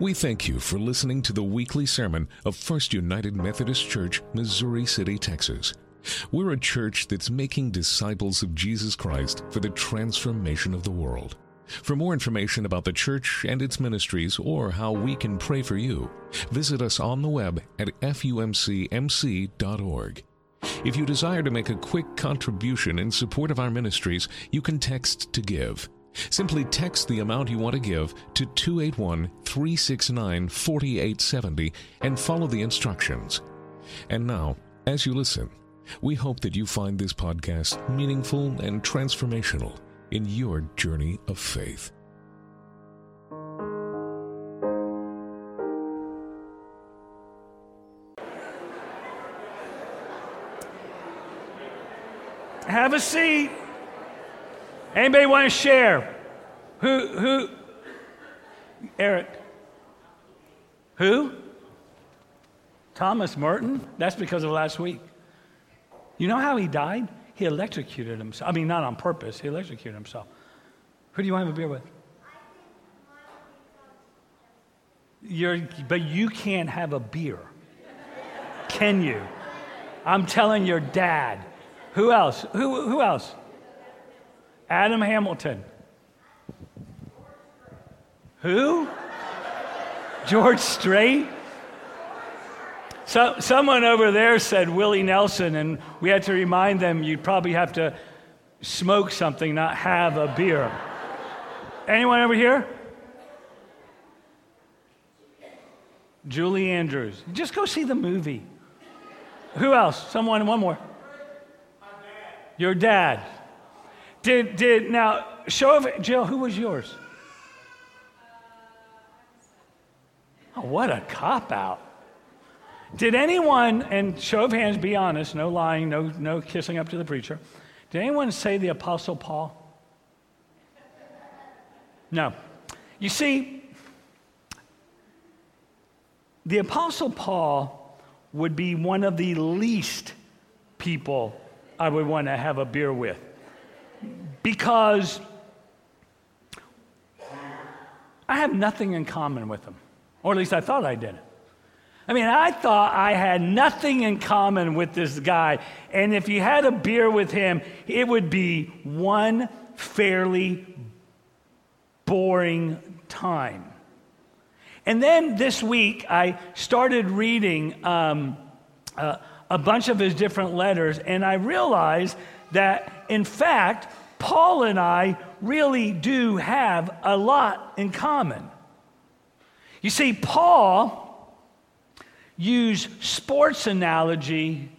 We thank you for listening to the weekly sermon of First United Methodist Church, Missouri City, Texas. We're a church that's making disciples of Jesus Christ for the transformation of the world. For more information about the church and its ministries or how we can pray for you, visit us on the web at fumcmc.org. If you desire to make a quick contribution in support of our ministries, you can text to give. Simply text the amount you want to give to 281 369 4870 and follow the instructions. And now, as you listen, we hope that you find this podcast meaningful and transformational in your journey of faith. Have a seat. Anybody want to share? Who, who? Eric. Who? Thomas Merton? That's because of last week. You know how he died? He electrocuted himself. I mean, not on purpose, he electrocuted himself. Who do you want to have a beer with? You're, but you can't have a beer. Can you? I'm telling your dad. Who else? Who, who else? Adam Hamilton. Who? George Strait? So, someone over there said Willie Nelson, and we had to remind them you'd probably have to smoke something, not have a beer. Anyone over here? Julie Andrews. Just go see the movie. Who else? Someone, one more. Your dad. Did, did, now, show of, Jill, who was yours? Oh, what a cop out. Did anyone, and show of hands, be honest, no lying, no, no kissing up to the preacher, did anyone say the Apostle Paul? No. You see, the Apostle Paul would be one of the least people I would want to have a beer with because I have nothing in common with him, or at least I thought I did. I mean, I thought I had nothing in common with this guy, and if you had a beer with him, it would be one fairly boring time. And then this week, I started reading um, uh, a bunch of his different letters, and I realized that, in fact, Paul and I really do have a lot in common. You see, Paul used sports analogy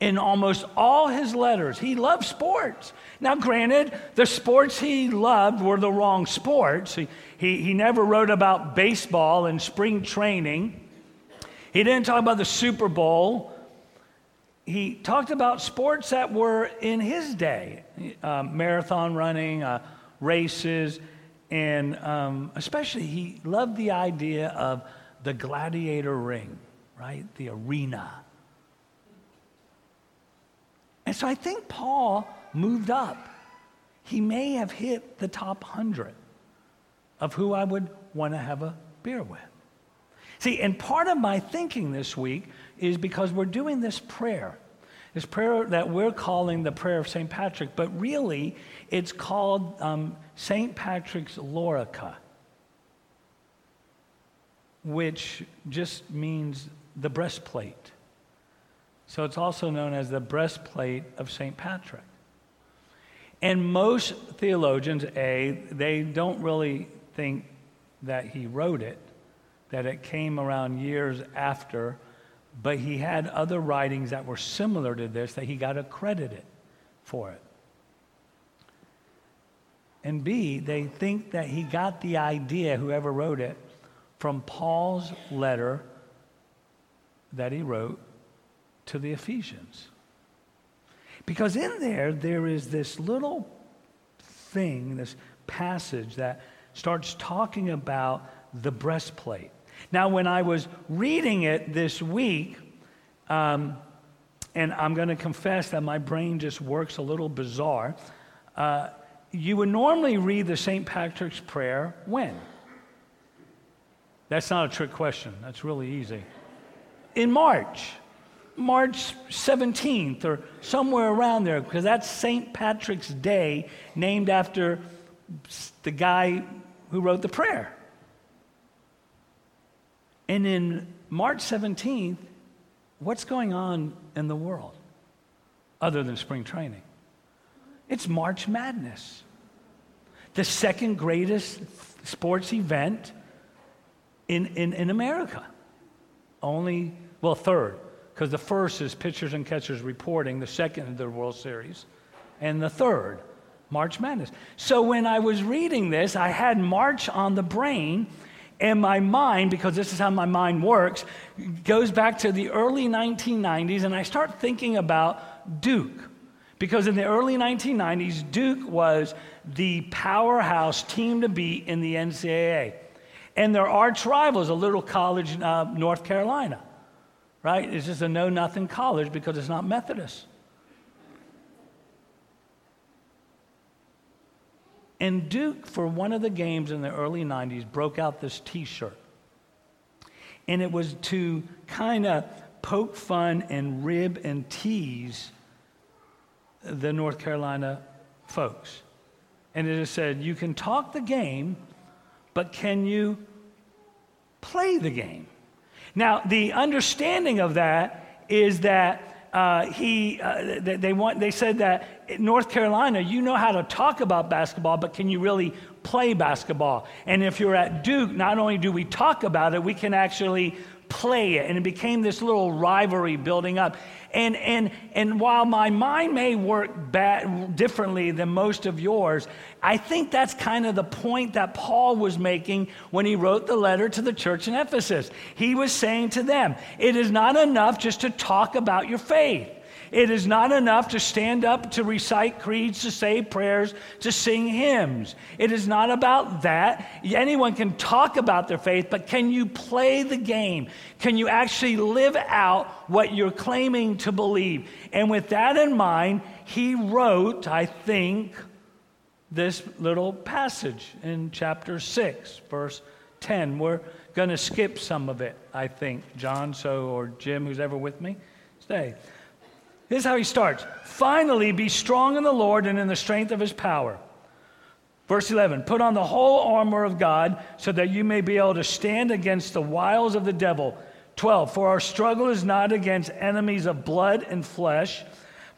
in almost all his letters. He loved sports. Now, granted, the sports he loved were the wrong sports. He, he, he never wrote about baseball and spring training. He didn't talk about the Super Bowl he talked about sports that were in his day uh, marathon running, uh, races, and um, especially he loved the idea of the gladiator ring, right? The arena. And so I think Paul moved up. He may have hit the top 100 of who I would want to have a beer with. See, and part of my thinking this week is because we're doing this prayer. This prayer that we're calling the prayer of St. Patrick, but really it's called um, St. Patrick's Lorica, which just means the breastplate. So it's also known as the breastplate of St. Patrick. And most theologians, A, they don't really think that he wrote it, that it came around years after but he had other writings that were similar to this that he got accredited for it. And B, they think that he got the idea, whoever wrote it, from Paul's letter that he wrote to the Ephesians. Because in there, there is this little thing, this passage that starts talking about the breastplate. Now, when I was reading it this week, um, and I'm going to confess that my brain just works a little bizarre, uh, you would normally read the St. Patrick's Prayer when? That's not a trick question. That's really easy. In March, March 17th or somewhere around there, because that's St. Patrick's Day, named after the guy who wrote the prayer. And in March 17th, what's going on in the world other than spring training? It's March Madness, the second greatest sports event in, in, in America. Only, well, third, because the first is pitchers and catchers reporting, the second is the World Series, and the third, March Madness. So when I was reading this, I had March on the brain, and my mind, because this is how my mind works, goes back to the early 1990s, and I start thinking about Duke. Because in the early 1990s, Duke was the powerhouse team to beat in the NCAA. And their arch rival is a little college in uh, North Carolina right? It's just a know nothing college because it's not Methodist. And Duke, for one of the games in the early 90s, broke out this t shirt. And it was to kind of poke fun and rib and tease the North Carolina folks. And it said, You can talk the game, but can you play the game? Now, the understanding of that is that uh, he, uh, they, they, want, they said that North Carolina, you know how to talk about basketball, but can you really play basketball? And if you're at Duke, not only do we talk about it, we can actually play it. And it became this little rivalry building up. And, and, and while my mind may work bad, differently than most of yours, I think that's kind of the point that Paul was making when he wrote the letter to the church in Ephesus. He was saying to them, it is not enough just to talk about your faith. It is not enough to stand up to recite creeds, to say prayers, to sing hymns. It is not about that. Anyone can talk about their faith, but can you play the game? Can you actually live out what you're claiming to believe? And with that in mind, he wrote, I think, this little passage in chapter 6, verse 10. We're going to skip some of it, I think, John, so, or Jim, who's ever with me, stay. Here's how he starts Finally, be strong in the Lord and in the strength of his power. Verse 11 Put on the whole armor of God so that you may be able to stand against the wiles of the devil. 12 For our struggle is not against enemies of blood and flesh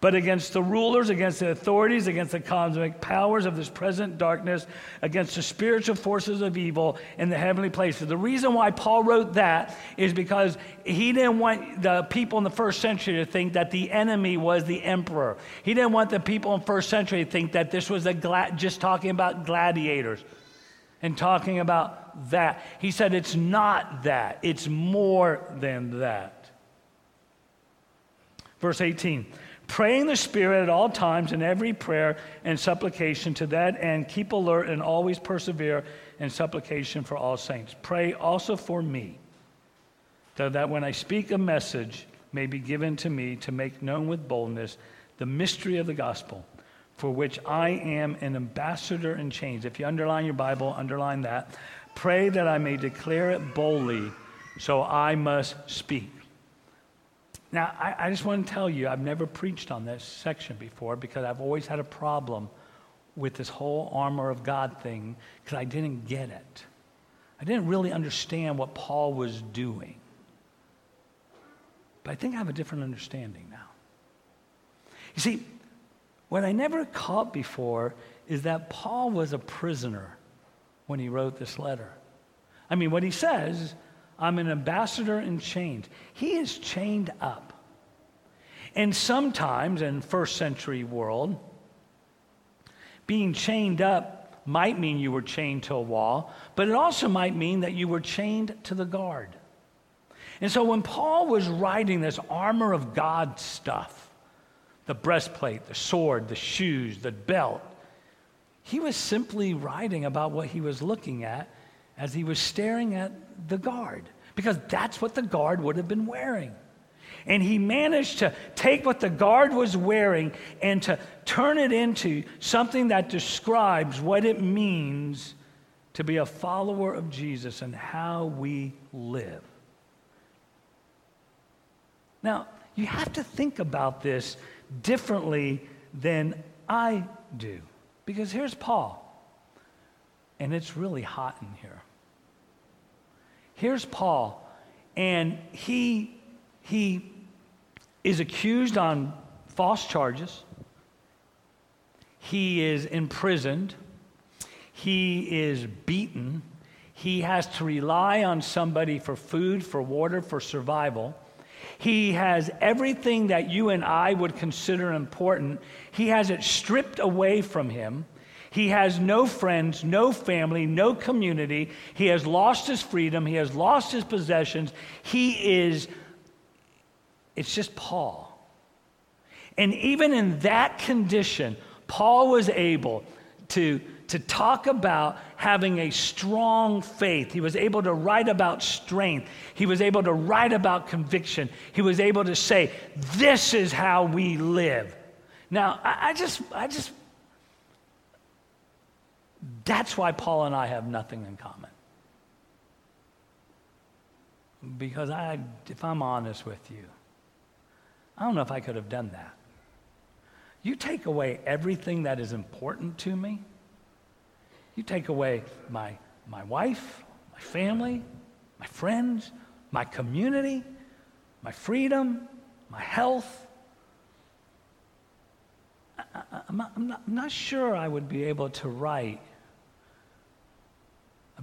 but against the rulers, against the authorities, against the cosmic powers of this present darkness, against the spiritual forces of evil in the heavenly places. The reason why Paul wrote that is because he didn't want the people in the first century to think that the enemy was the emperor. He didn't want the people in first century to think that this was a gla- just talking about gladiators and talking about that. He said it's not that, it's more than that. Verse 18. Pray in the Spirit at all times in every prayer and supplication to that end. Keep alert and always persevere in supplication for all saints. Pray also for me, so that when I speak a message may be given to me to make known with boldness the mystery of the gospel, for which I am an ambassador in chains. If you underline your Bible, underline that. Pray that I may declare it boldly, so I must speak. Now, I, I just want to tell you, I've never preached on this section before because I've always had a problem with this whole armor of God thing because I didn't get it. I didn't really understand what Paul was doing. But I think I have a different understanding now. You see, what I never caught before is that Paul was a prisoner when he wrote this letter. I mean, what he says I'm an ambassador in chains. He is chained up. And sometimes in first century world, being chained up might mean you were chained to a wall, but it also might mean that you were chained to the guard. And so when Paul was writing this armor of God stuff, the breastplate, the sword, the shoes, the belt, he was simply writing about what he was looking at as he was staring at the guard, because that's what the guard would have been wearing. And he managed to take what the guard was wearing and to turn it into something that describes what it means to be a follower of Jesus and how we live. Now, you have to think about this differently than I do. Because here's Paul, and it's really hot in here. Here's Paul, and he, he is accused on false charges. He is imprisoned. He is beaten. He has to rely on somebody for food, for water, for survival. He has everything that you and I would consider important. He has it stripped away from him. He has no friends, no family, no community. He has lost his freedom. He has lost his possessions. He is, it's just Paul. And even in that condition, Paul was able to to talk about having a strong faith. He was able to write about strength. He was able to write about conviction. He was able to say, This is how we live. Now, I, I just, I just, that's why Paul and I have nothing in common. Because I, if I'm honest with you, I don't know if I could have done that. You take away everything that is important to me you take away my, my wife, my family, my friends, my community, my freedom, my health. I, am not, not, I'm not sure I would be able to write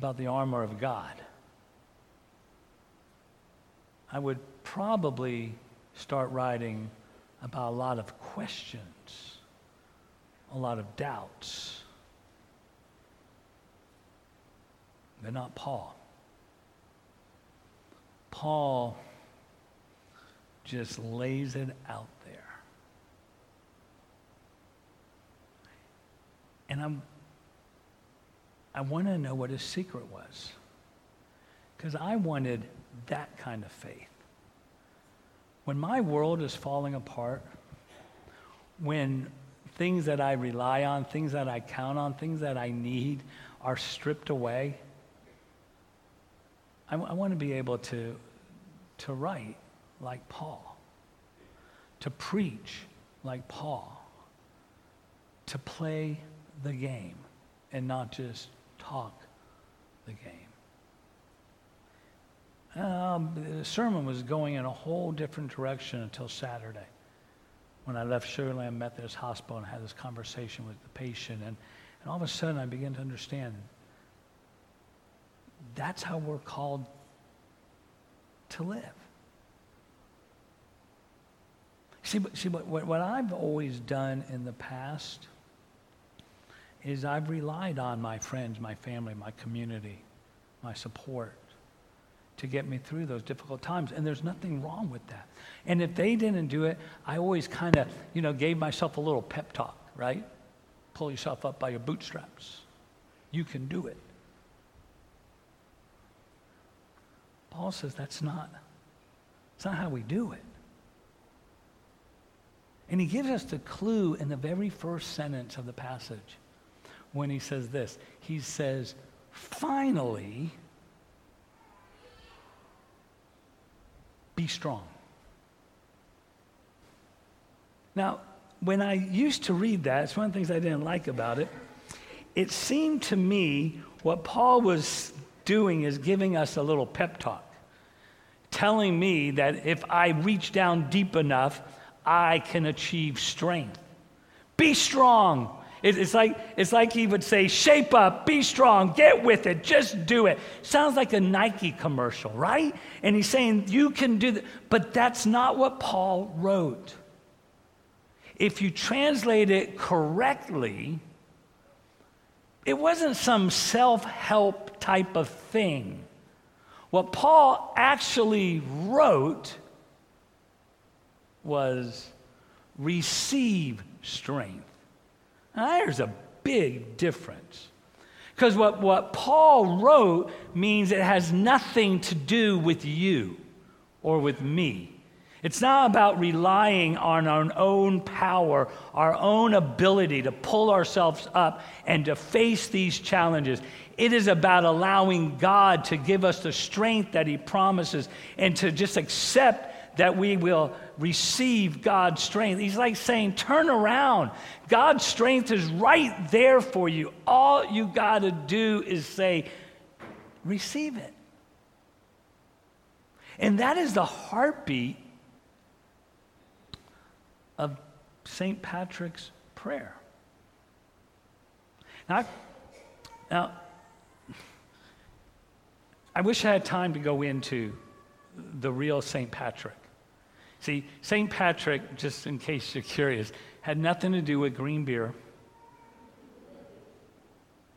about the armor of God. I would probably start writing about a lot of questions, a lot of doubts. but not Paul. Paul just lays it out there. And I'm, I want to know what his secret was. Because I wanted that kind of faith. When my world is falling apart, when things that I rely on, things that I count on, things that I need are stripped away, I, I want to be able to, to write like Paul, to preach like Paul, to play the game and not just talk the game. Um, the sermon was going in a whole different direction until Saturday when I left Sugar Land Methodist Hospital and had this conversation with the patient. And, and all of a sudden, I began to understand that's how we're called to live. See, see what, what I've always done in the past is I've relied on my friends, my family, my community, my support to get me through those difficult times. And there's nothing wrong with that. And if they didn't do it, I always kind of, you know, gave myself a little pep talk, right? Pull yourself up by your bootstraps. You can do it. Paul says that's not, that's not how we do it. And he gives us the clue in the very first sentence of the passage when he says this. He says, finally, be strong. Now, when I used to read that, it's one of the things I didn't like about it. It seemed to me what Paul was doing is giving us a little pep talk, telling me that if I reach down deep enough, I can achieve strength. Be strong. It's like, it's like he would say, shape up, be strong, get with it, just do it. Sounds like a Nike commercial, right? And he's saying, you can do that. But that's not what Paul wrote. If you translate it correctly, it wasn't some self help type of thing. What Paul actually wrote was receive strength. Now, there's a big difference. Because what, what Paul wrote means it has nothing to do with you or with me. It's not about relying on our own power, our own ability to pull ourselves up and to face these challenges. It is about allowing God to give us the strength that He promises and to just accept that we will receive God's strength. He's like saying, Turn around. God's strength is right there for you. All you got to do is say, Receive it. And that is the heartbeat of St. Patrick's prayer. Now, now, I wish I had time to go into the real St. Patrick. See, St. Patrick, just in case you're curious, had nothing to do with green beer,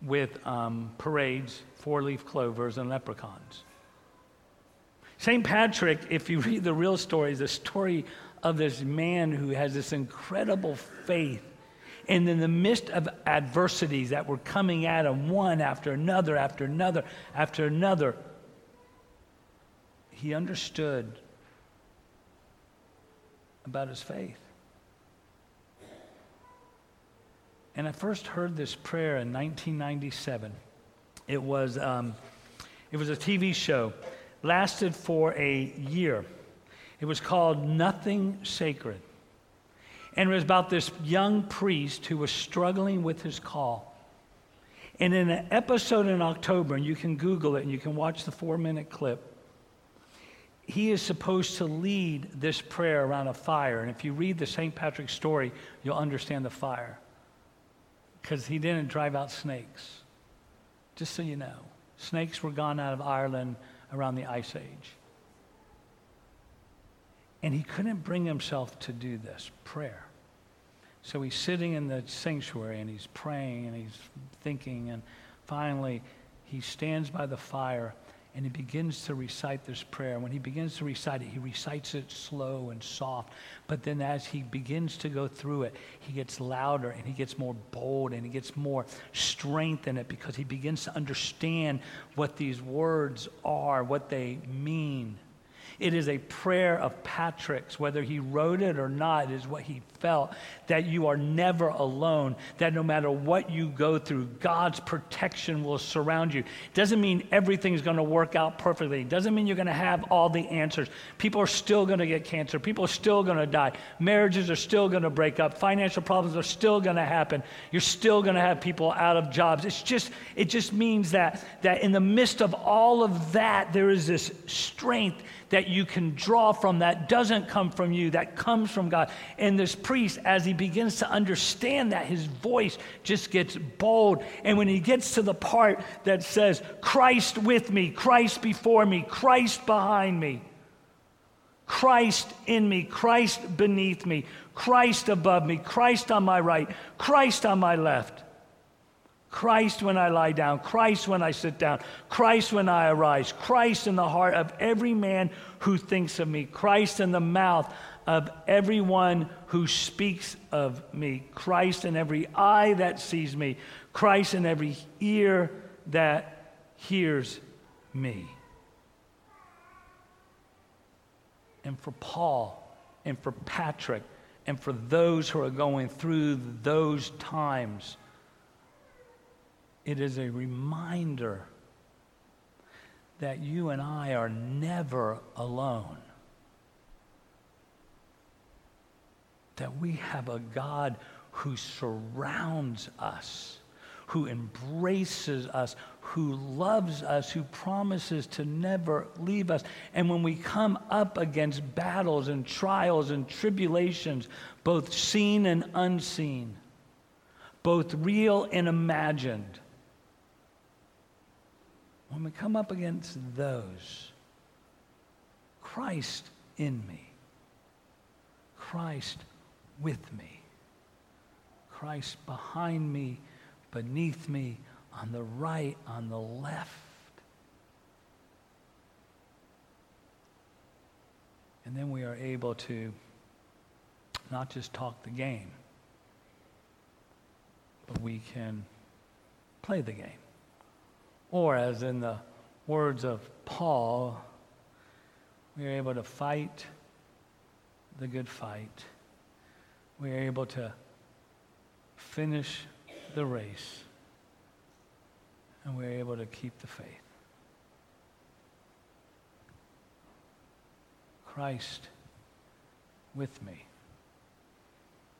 with um, parades, four leaf clovers, and leprechauns. St. Patrick, if you read the real story, the story of this man who has this incredible faith. And in the midst of adversities that were coming at him, one after another, after another, after another, he understood about his faith. And I first heard this prayer in 1997. It was, um, it was a TV show, lasted for a year. It was called Nothing Sacred. And it was about this young priest who was struggling with his call. And in an episode in October, and you can Google it and you can watch the four minute clip, he is supposed to lead this prayer around a fire. And if you read the St. Patrick story, you'll understand the fire. Because he didn't drive out snakes. Just so you know, snakes were gone out of Ireland around the Ice Age. And he couldn't bring himself to do this prayer. So he's sitting in the sanctuary and he's praying and he's thinking. And finally, he stands by the fire and he begins to recite this prayer. When he begins to recite it, he recites it slow and soft. But then as he begins to go through it, he gets louder and he gets more bold and he gets more strength in it because he begins to understand what these words are, what they mean. It is a prayer of Patrick's, whether he wrote it or not, is what he felt that you are never alone, that no matter what you go through, God's protection will surround you. It doesn't mean everything's going to work out perfectly, It doesn't mean you're going to have all the answers. People are still going to get cancer, people are still going to die, marriages are still going to break up, financial problems are still going to happen, you're still going to have people out of jobs. It's just, it just means that, that in the midst of all of that, there is this strength that you can draw from that doesn't come from you, that comes from God. And this priest, as he begins to understand that, his voice just gets bold. And when he gets to the part that says, Christ with me, Christ before me, Christ behind me, Christ in me, Christ beneath me, Christ above me, Christ on my right, Christ on my left. Christ when I lie down, Christ when I sit down, Christ when I arise, Christ in the heart of every man who thinks of me, Christ in the mouth of everyone who speaks of me, Christ in every eye that sees me, Christ in every ear that hears me. And for Paul and for Patrick and for those who are going through those times, it is a reminder that you and I are never alone. That we have a God who surrounds us, who embraces us, who loves us, who promises to never leave us. And when we come up against battles and trials and tribulations, both seen and unseen, both real and imagined, when we come up against those, Christ in me, Christ with me, Christ behind me, beneath me, on the right, on the left. And then we are able to not just talk the game, but we can play the game. Or, as in the words of Paul, we are able to fight the good fight. We are able to finish the race. And we're able to keep the faith. Christ with me.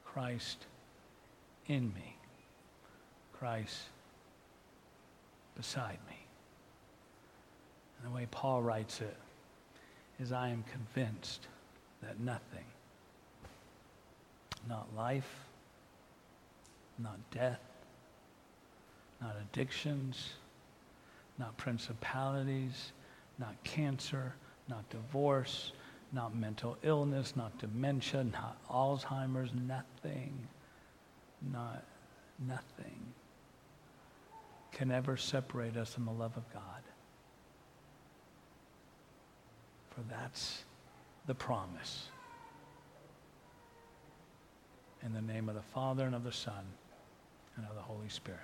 Christ in me. Christ beside me. And the way Paul writes it is I am convinced that nothing, not life, not death, not addictions, not principalities, not cancer, not divorce, not mental illness, not dementia, not Alzheimer's, nothing, not nothing can ever separate us from the love of God. For that's the promise. In the name of the Father and of the Son and of the Holy Spirit.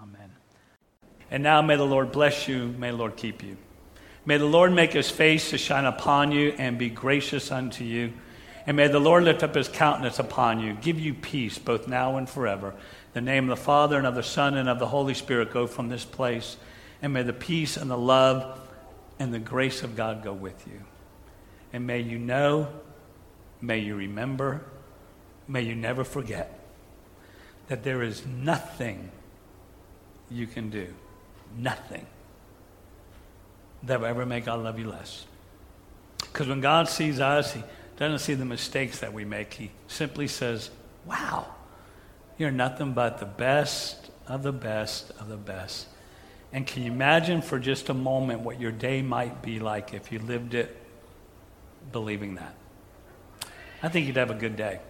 Amen. And now may the Lord bless you, may the Lord keep you. May the Lord make his face to shine upon you and be gracious unto you. And may the Lord lift up his countenance upon you, give you peace both now and forever. The name of the Father and of the Son and of the Holy Spirit go from this place. And may the peace and the love and the grace of God go with you. And may you know, may you remember, may you never forget that there is nothing you can do, nothing that will ever make God love you less. Because when God sees us, He doesn't see the mistakes that we make. He simply says, Wow, you're nothing but the best of the best of the best. And can you imagine for just a moment what your day might be like if you lived it believing that? I think you'd have a good day.